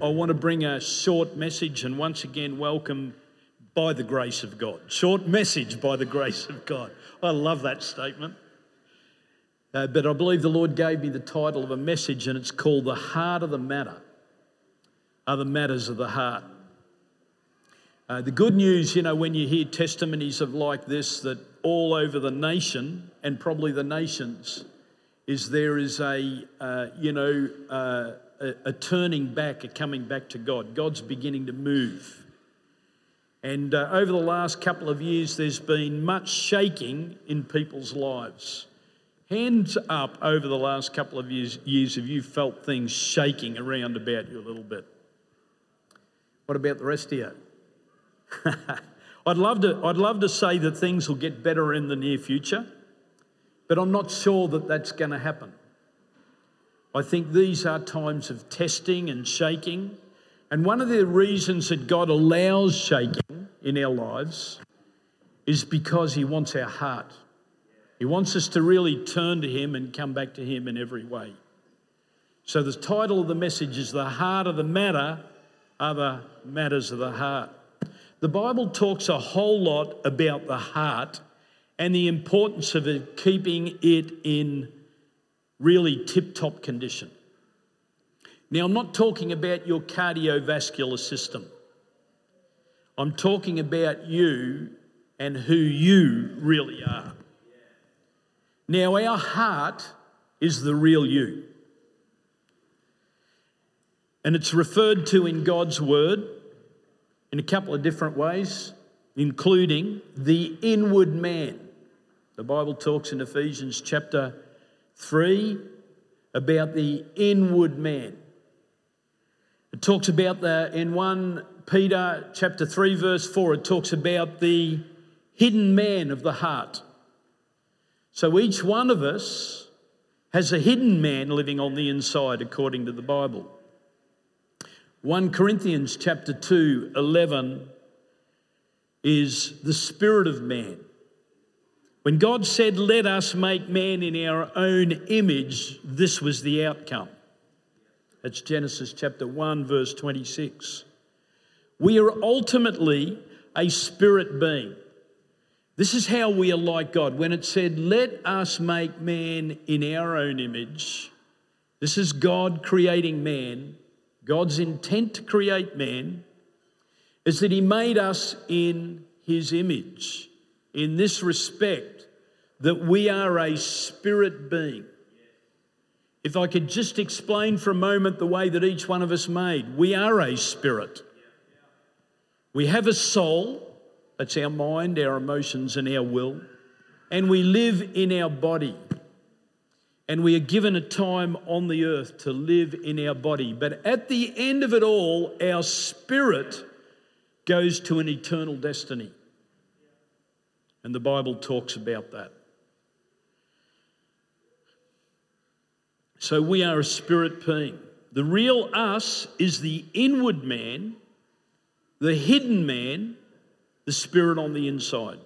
I want to bring a short message and once again welcome by the grace of God. Short message by the grace of God. I love that statement. Uh, but I believe the Lord gave me the title of a message, and it's called The Heart of the Matter. Are the matters of the heart. Uh, the good news, you know, when you hear testimonies of like this, that all over the nation and probably the nations, is there is a, uh, you know, uh, a, a, turning back, a coming back to God. God's beginning to move. And uh, over the last couple of years, there's been much shaking in people's lives. Hands up over the last couple of years, years have you felt things shaking around about you a little bit? What about the rest of you? I'd, love to, I'd love to say that things will get better in the near future, but I'm not sure that that's going to happen. I think these are times of testing and shaking. And one of the reasons that God allows shaking in our lives is because He wants our heart. He wants us to really turn to Him and come back to Him in every way. So, the title of the message is The Heart of the Matter are the Matters of the Heart. The Bible talks a whole lot about the heart and the importance of it, keeping it in really tip top condition. Now, I'm not talking about your cardiovascular system. I'm talking about you and who you really are. Now, our heart is the real you. And it's referred to in God's word in a couple of different ways, including the inward man. The Bible talks in Ephesians chapter 3 about the inward man. It talks about the, in 1 Peter chapter 3, verse 4, it talks about the hidden man of the heart. So each one of us has a hidden man living on the inside, according to the Bible. 1 Corinthians chapter 2, 11 is the spirit of man. When God said, Let us make man in our own image, this was the outcome. That's Genesis chapter 1, verse 26. We are ultimately a spirit being. This is how we are like God. When it said, Let us make man in our own image, this is God creating man. God's intent to create man is that he made us in his image. In this respect, that we are a spirit being. If I could just explain for a moment the way that each one of us made, we are a spirit. We have a soul that's our mind, our emotions, and our will. And we live in our body. And we are given a time on the earth to live in our body. But at the end of it all, our spirit goes to an eternal destiny. And the Bible talks about that. So we are a spirit being. The real us is the inward man, the hidden man, the Spirit on the inside.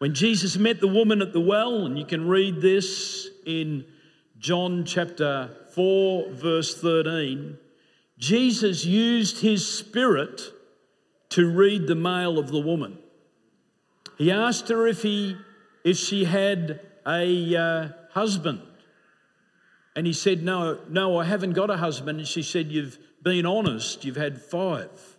When Jesus met the woman at the well, and you can read this in John chapter 4, verse 13, Jesus used his Spirit to read the mail of the woman. He asked her if, he, if she had a uh, husband. And he said, No, no, I haven't got a husband. And she said, You've been honest, you've had five.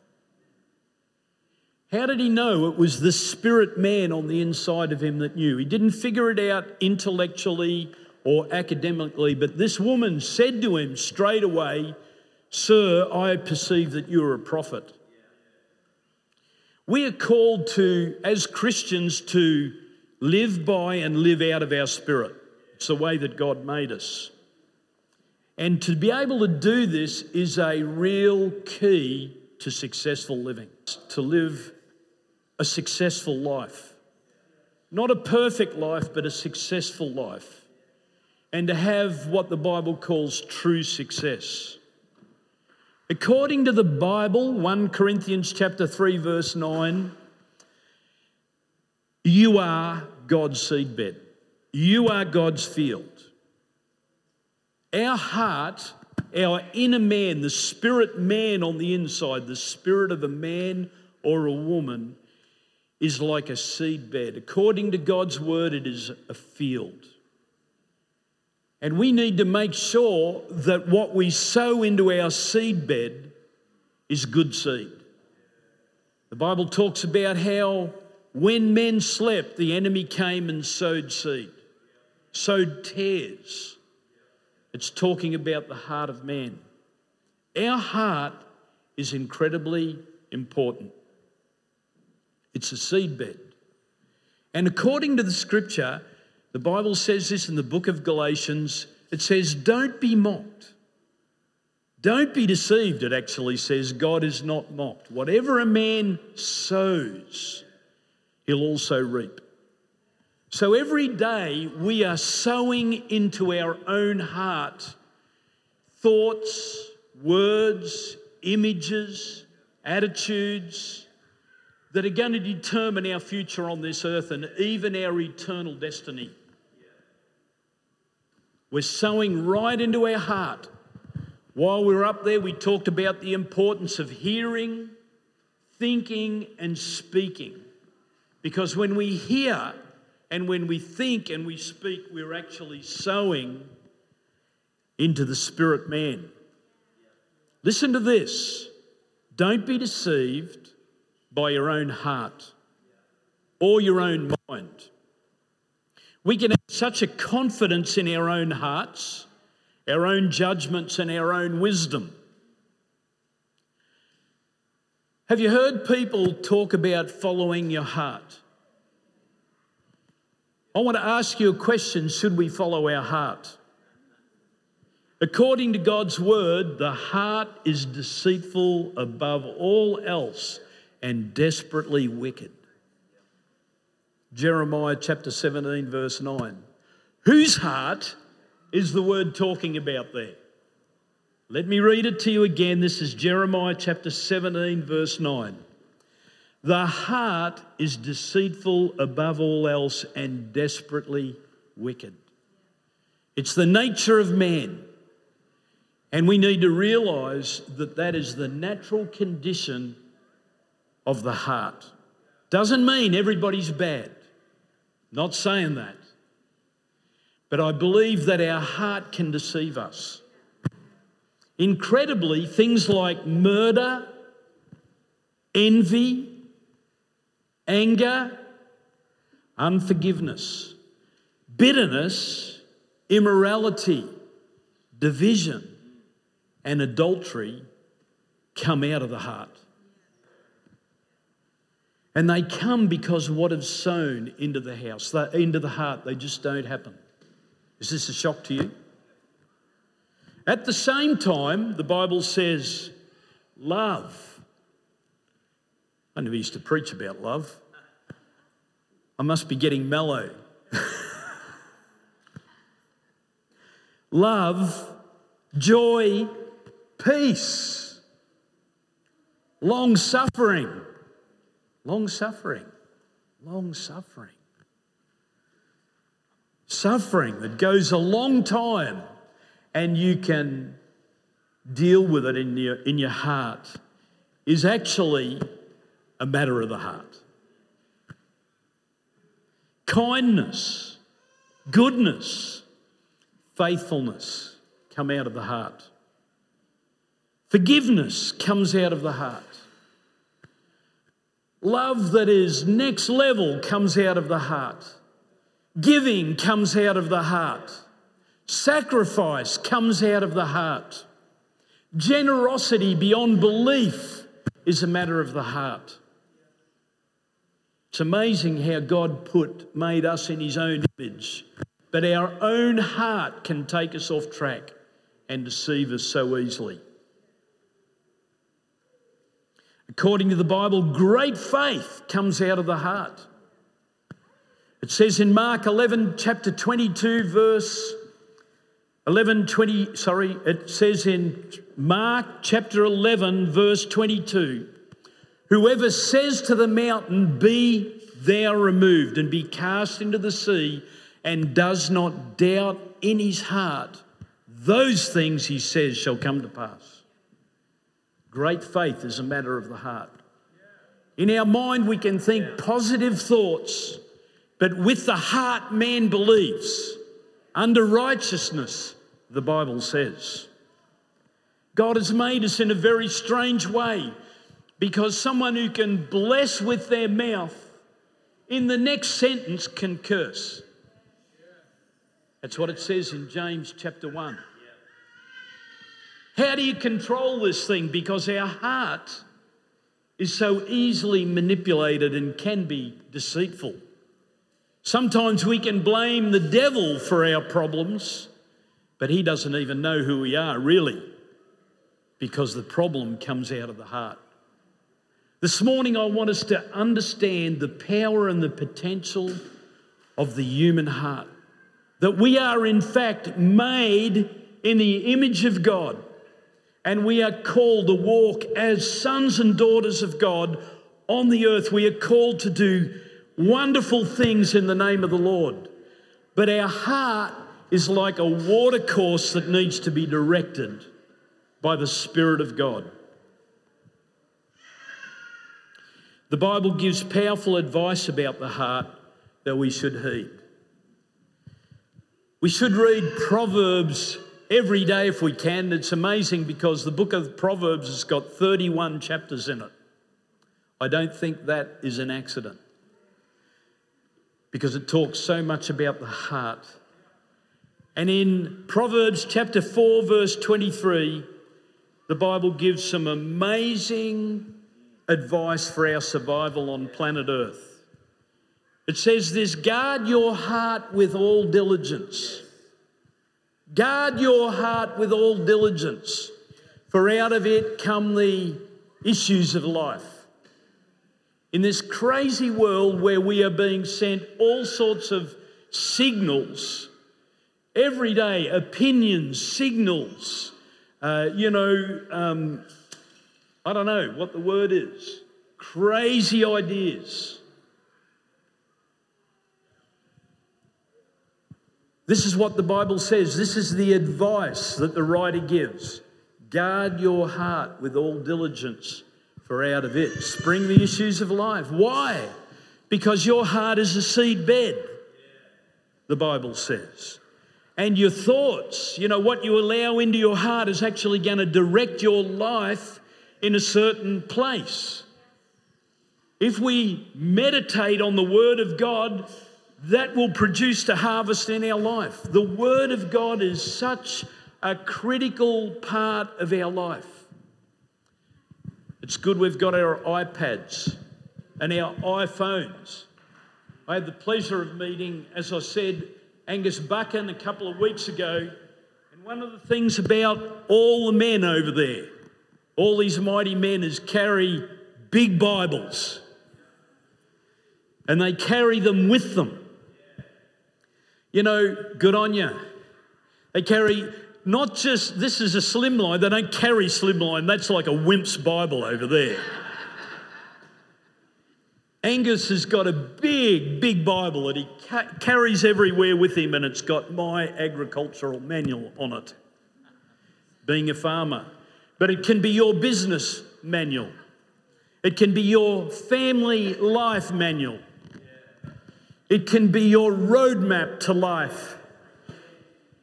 How did he know it was the spirit man on the inside of him that knew? He didn't figure it out intellectually or academically, but this woman said to him straight away, Sir, I perceive that you are a prophet. We are called to, as Christians, to live by and live out of our spirit. It's the way that God made us. And to be able to do this is a real key to successful living. To live a successful life. Not a perfect life, but a successful life. And to have what the Bible calls true success. According to the Bible, 1 Corinthians chapter 3 verse 9, you are God's seedbed. You are God's field. Our heart our inner man, the spirit man on the inside, the spirit of a man or a woman, is like a seed bed. According to God's word, it is a field. And we need to make sure that what we sow into our seed bed is good seed. The Bible talks about how when men slept, the enemy came and sowed seed, sowed tares. It's talking about the heart of man. Our heart is incredibly important. It's a seed bed. And according to the scripture, the Bible says this in the book of Galatians it says, Don't be mocked. Don't be deceived, it actually says. God is not mocked. Whatever a man sows, he'll also reap. So every day we are sowing into our own heart thoughts, words, images, attitudes that are going to determine our future on this earth and even our eternal destiny. We're sowing right into our heart. While we were up there, we talked about the importance of hearing, thinking, and speaking. Because when we hear and when we think and we speak, we're actually sowing into the spirit man. Listen to this. Don't be deceived by your own heart or your own mind. We can have such a confidence in our own hearts, our own judgments, and our own wisdom. Have you heard people talk about following your heart? I want to ask you a question should we follow our heart? According to God's word, the heart is deceitful above all else and desperately wicked. Jeremiah chapter 17, verse 9. Whose heart is the word talking about there? Let me read it to you again. This is Jeremiah chapter 17, verse 9. The heart is deceitful above all else and desperately wicked. It's the nature of man. And we need to realize that that is the natural condition of the heart. Doesn't mean everybody's bad. Not saying that. But I believe that our heart can deceive us. Incredibly, things like murder, envy, anger, unforgiveness, bitterness, immorality, division, and adultery come out of the heart. And they come because what is sown into the house, into the heart. They just don't happen. Is this a shock to you? At the same time, the Bible says, love. I never used to preach about love. I must be getting mellow. love, joy, peace, long suffering Long suffering. Long suffering. Suffering that goes a long time and you can deal with it in your, in your heart is actually a matter of the heart. Kindness, goodness, faithfulness come out of the heart. Forgiveness comes out of the heart. Love that is next level comes out of the heart. Giving comes out of the heart. Sacrifice comes out of the heart. Generosity beyond belief is a matter of the heart. It's amazing how God put made us in his own image, but our own heart can take us off track and deceive us so easily. According to the Bible, great faith comes out of the heart. It says in Mark 11, chapter 22, verse 11, 20, sorry, it says in Mark chapter 11, verse 22, whoever says to the mountain, Be thou removed and be cast into the sea, and does not doubt in his heart, those things, he says, shall come to pass. Great faith is a matter of the heart. In our mind, we can think positive thoughts, but with the heart, man believes. Under righteousness, the Bible says. God has made us in a very strange way because someone who can bless with their mouth in the next sentence can curse. That's what it says in James chapter 1. How do you control this thing? Because our heart is so easily manipulated and can be deceitful. Sometimes we can blame the devil for our problems, but he doesn't even know who we are, really, because the problem comes out of the heart. This morning, I want us to understand the power and the potential of the human heart. That we are, in fact, made in the image of God, and we are called to walk as sons and daughters of God on the earth. We are called to do wonderful things in the name of the Lord. But our heart is like a watercourse that needs to be directed by the Spirit of God. The Bible gives powerful advice about the heart that we should heed. We should read Proverbs every day if we can. It's amazing because the book of Proverbs has got 31 chapters in it. I don't think that is an accident because it talks so much about the heart. And in Proverbs chapter 4, verse 23, the Bible gives some amazing advice for our survival on planet Earth. It says this guard your heart with all diligence. Guard your heart with all diligence, for out of it come the issues of life. In this crazy world where we are being sent all sorts of signals, every day, opinions, signals, uh, you know, um, I don't know what the word is. Crazy ideas. This is what the Bible says. This is the advice that the writer gives. Guard your heart with all diligence, for out of it spring the issues of life. Why? Because your heart is a seed bed, the Bible says. And your thoughts, you know, what you allow into your heart is actually going to direct your life in a certain place. If we meditate on the Word of God, that will produce the harvest in our life. The Word of God is such a critical part of our life. It's good we've got our iPads and our iPhones. I had the pleasure of meeting, as I said, Angus Buchan a couple of weeks ago. And one of the things about all the men over there all these mighty men is carry big Bibles and they carry them with them. You know, good on you. They carry not just, this is a slimline, they don't carry slimline, that's like a wimp's Bible over there. Angus has got a big, big Bible that he ca- carries everywhere with him, and it's got my agricultural manual on it. Being a farmer, but it can be your business manual. It can be your family life manual. It can be your roadmap to life.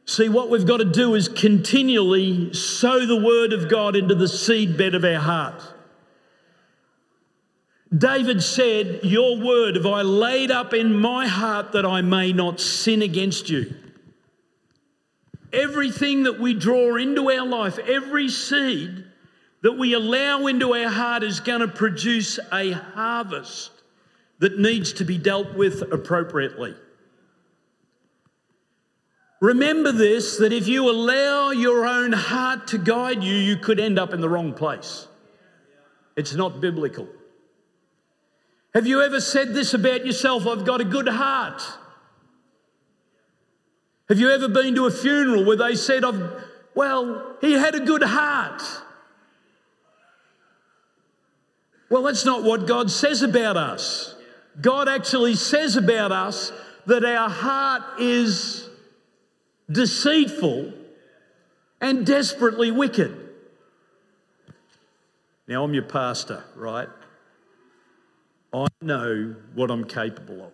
See, what we've got to do is continually sow the word of God into the seed bed of our heart. David said, Your word have I laid up in my heart that I may not sin against you. Everything that we draw into our life, every seed that we allow into our heart is going to produce a harvest that needs to be dealt with appropriately. Remember this that if you allow your own heart to guide you, you could end up in the wrong place. It's not biblical. Have you ever said this about yourself? I've got a good heart. Have you ever been to a funeral where they said, I've, well, he had a good heart? Well, that's not what God says about us. God actually says about us that our heart is deceitful and desperately wicked. Now, I'm your pastor, right? I know what I'm capable of.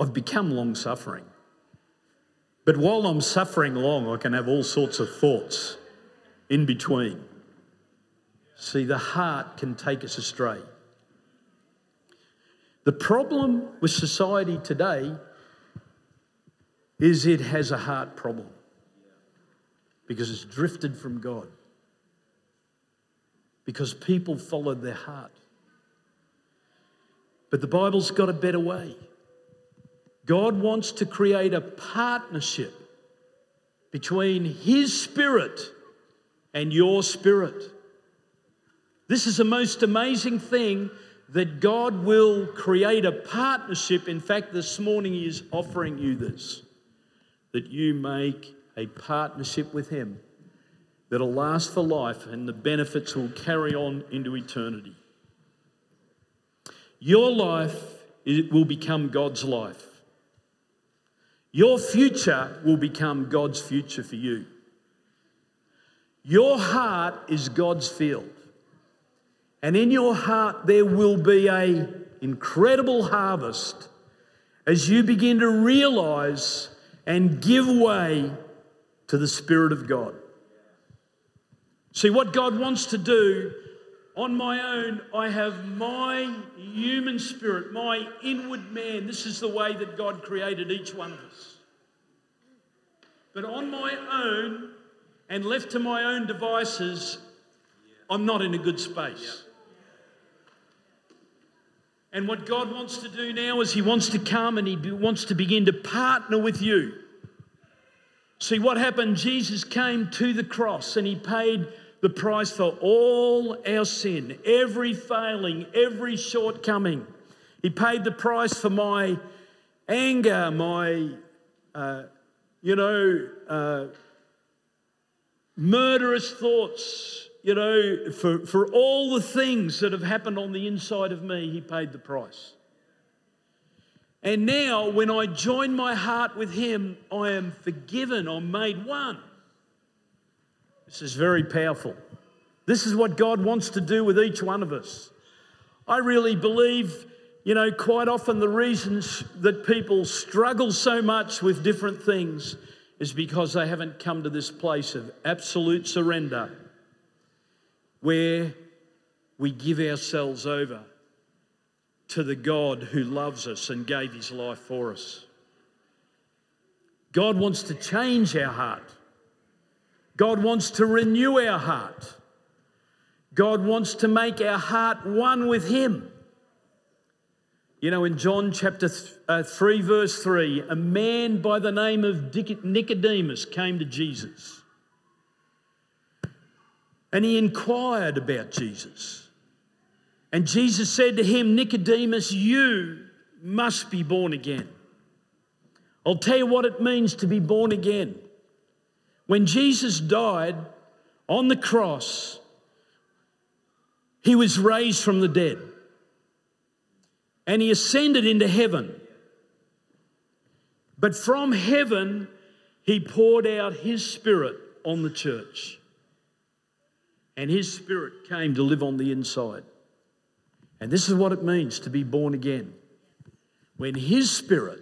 I've become long suffering. But while I'm suffering long, I can have all sorts of thoughts in between. See, the heart can take us astray. The problem with society today is it has a heart problem because it's drifted from God. Because people followed their heart. But the Bible's got a better way. God wants to create a partnership between His Spirit and your spirit. This is the most amazing thing that God will create a partnership. In fact, this morning He is offering you this that you make a partnership with Him that'll last for life and the benefits will carry on into eternity. Your life will become God's life. Your future will become God's future for you. Your heart is God's field. And in your heart there will be a incredible harvest as you begin to realize and give way to the spirit of God. See what God wants to do on my own, I have my human spirit, my inward man. This is the way that God created each one of us. But on my own and left to my own devices, I'm not in a good space. And what God wants to do now is He wants to come and He wants to begin to partner with you. See what happened? Jesus came to the cross and He paid the price for all our sin, every failing, every shortcoming. He paid the price for my anger, my, uh, you know, uh, murderous thoughts, you know, for, for all the things that have happened on the inside of me, He paid the price. And now, when I join my heart with Him, I am forgiven, I'm made one. This is very powerful. This is what God wants to do with each one of us. I really believe, you know, quite often the reasons that people struggle so much with different things is because they haven't come to this place of absolute surrender where we give ourselves over to the God who loves us and gave his life for us. God wants to change our heart. God wants to renew our heart. God wants to make our heart one with Him. You know, in John chapter uh, 3, verse 3, a man by the name of Nicodemus came to Jesus. And he inquired about Jesus. And Jesus said to him, Nicodemus, you must be born again. I'll tell you what it means to be born again. When Jesus died on the cross, he was raised from the dead and he ascended into heaven. But from heaven, he poured out his spirit on the church. And his spirit came to live on the inside. And this is what it means to be born again. When his spirit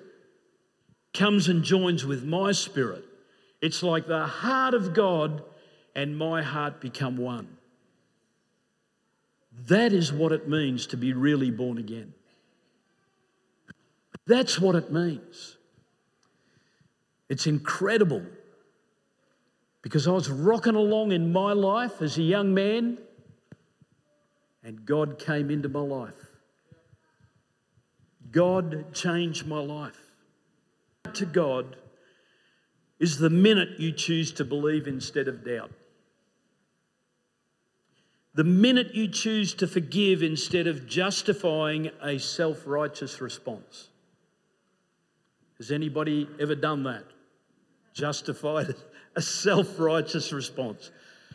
comes and joins with my spirit, it's like the heart of God and my heart become one. That is what it means to be really born again. That's what it means. It's incredible because I was rocking along in my life as a young man and God came into my life. God changed my life. To God is the minute you choose to believe instead of doubt. The minute you choose to forgive instead of justifying a self righteous response. Has anybody ever done that? Justified a self righteous response.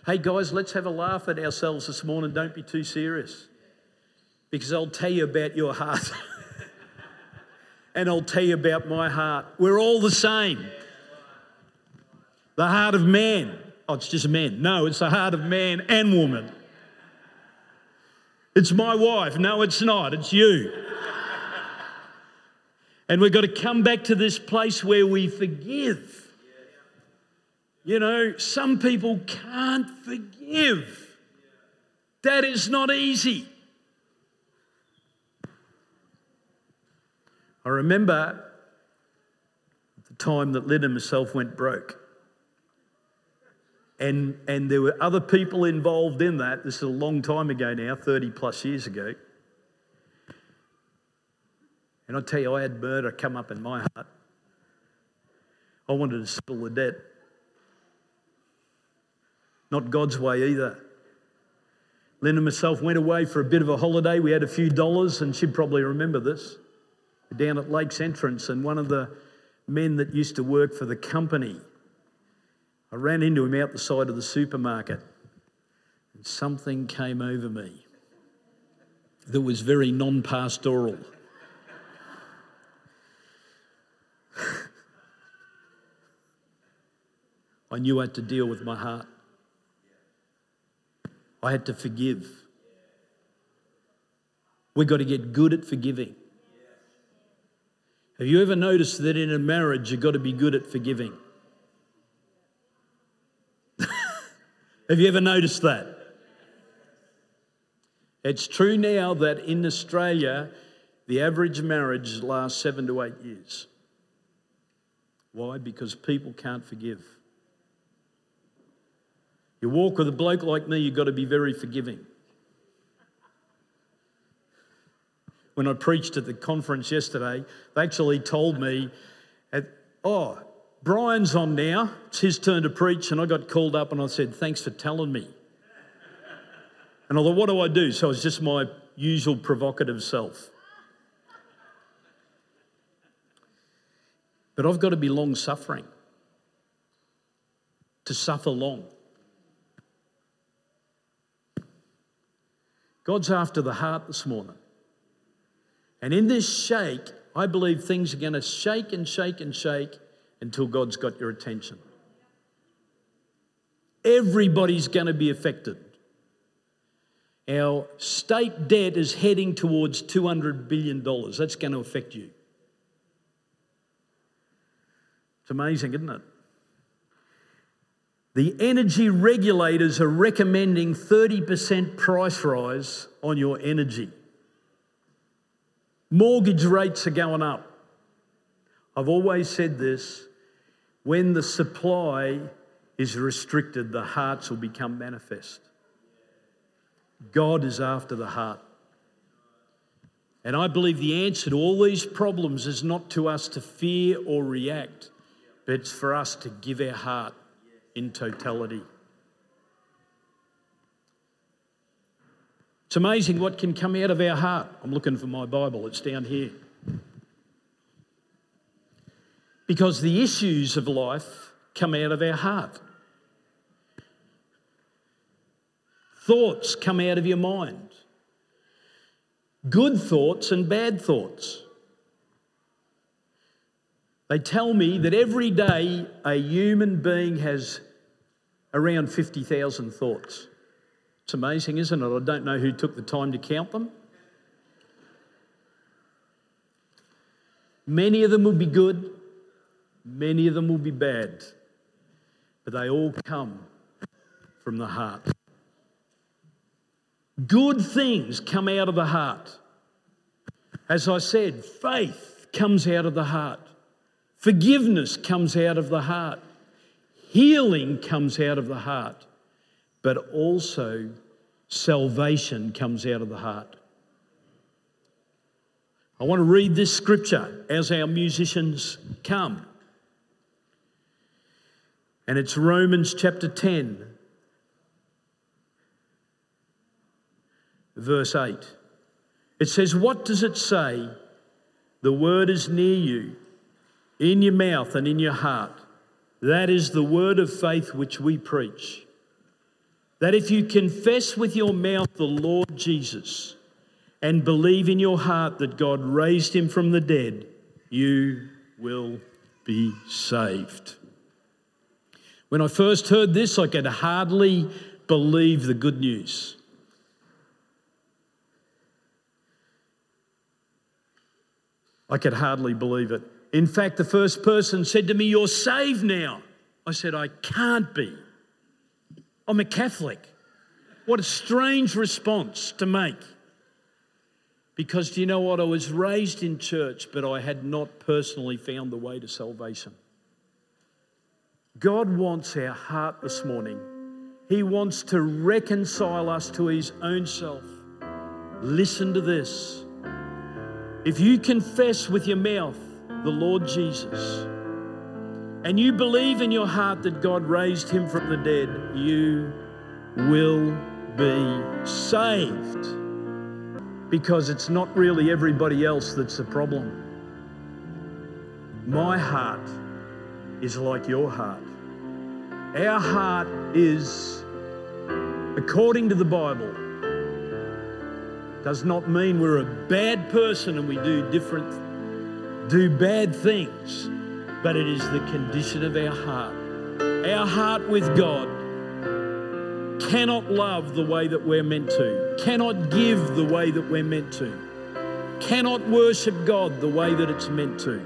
Hey guys, let's have a laugh at ourselves this morning. Don't be too serious. Because I'll tell you about your heart. and I'll tell you about my heart. We're all the same. The heart of man. Oh, it's just man. No, it's the heart of man and woman. It's my wife. No, it's not. It's you. And we've got to come back to this place where we forgive. You know, some people can't forgive. That is not easy. I remember the time that Lynn and myself went broke. And, and there were other people involved in that. This is a long time ago now, 30 plus years ago. And I tell you, I had murder come up in my heart. I wanted to settle the debt. Not God's way either. Linda and myself went away for a bit of a holiday. We had a few dollars, and she'd probably remember this. Down at Lakes Entrance, and one of the men that used to work for the company, I ran into him out the side of the supermarket, and something came over me that was very non pastoral. I knew I had to deal with my heart. I had to forgive. We've got to get good at forgiving. Have you ever noticed that in a marriage you've got to be good at forgiving? Have you ever noticed that? It's true now that in Australia, the average marriage lasts seven to eight years. Why? Because people can't forgive. You walk with a bloke like me, you've got to be very forgiving. When I preached at the conference yesterday, they actually told me, Oh, Brian's on now. It's his turn to preach. And I got called up and I said, Thanks for telling me. And I thought, What do I do? So it's just my usual provocative self. But I've got to be long suffering, to suffer long. God's after the heart this morning. And in this shake, I believe things are going to shake and shake and shake until God's got your attention. Everybody's going to be affected. Our state debt is heading towards $200 billion. That's going to affect you. It's amazing, isn't it? The energy regulators are recommending 30% price rise on your energy. Mortgage rates are going up. I've always said this when the supply is restricted, the hearts will become manifest. God is after the heart. And I believe the answer to all these problems is not to us to fear or react, but it's for us to give our heart in totality. It's amazing what can come out of our heart. I'm looking for my Bible, it's down here. Because the issues of life come out of our heart. Thoughts come out of your mind. Good thoughts and bad thoughts. They tell me that every day a human being has around 50,000 thoughts. It's amazing, isn't it? I don't know who took the time to count them. Many of them will be good, many of them will be bad, but they all come from the heart. Good things come out of the heart. As I said, faith comes out of the heart. Forgiveness comes out of the heart. Healing comes out of the heart. But also, salvation comes out of the heart. I want to read this scripture as our musicians come. And it's Romans chapter 10, verse 8. It says, What does it say? The word is near you in your mouth and in your heart. That is the word of faith which we preach. That if you confess with your mouth the Lord Jesus and believe in your heart that God raised him from the dead, you will be saved. When I first heard this, I could hardly believe the good news. I could hardly believe it. In fact, the first person said to me, You're saved now. I said, I can't be. I'm a Catholic. What a strange response to make. Because do you know what? I was raised in church, but I had not personally found the way to salvation. God wants our heart this morning. He wants to reconcile us to His own self. Listen to this. If you confess with your mouth the Lord Jesus and you believe in your heart that God raised Him from the dead, you will be saved. Because it's not really everybody else that's the problem. My heart is like your heart. Our heart is, according to the Bible, does not mean we're a bad person and we do different, do bad things, but it is the condition of our heart. Our heart with God cannot love the way that we're meant to, cannot give the way that we're meant to, cannot worship God the way that it's meant to.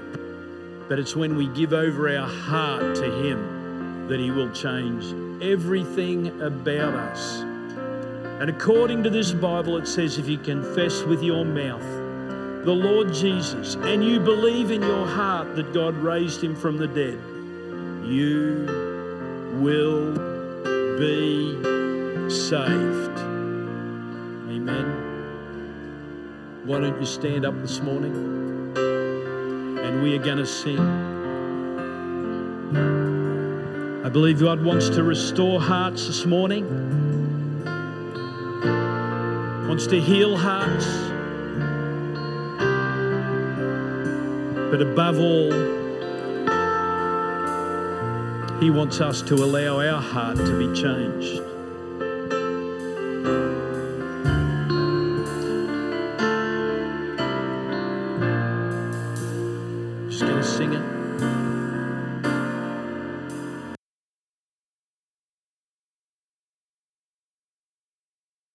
But it's when we give over our heart to Him that He will change everything about us. And according to this Bible, it says if you confess with your mouth the Lord Jesus and you believe in your heart that God raised him from the dead, you will be saved. Amen. Why don't you stand up this morning? And we are going to sing. I believe God wants to restore hearts this morning, wants to heal hearts. But above all, He wants us to allow our heart to be changed.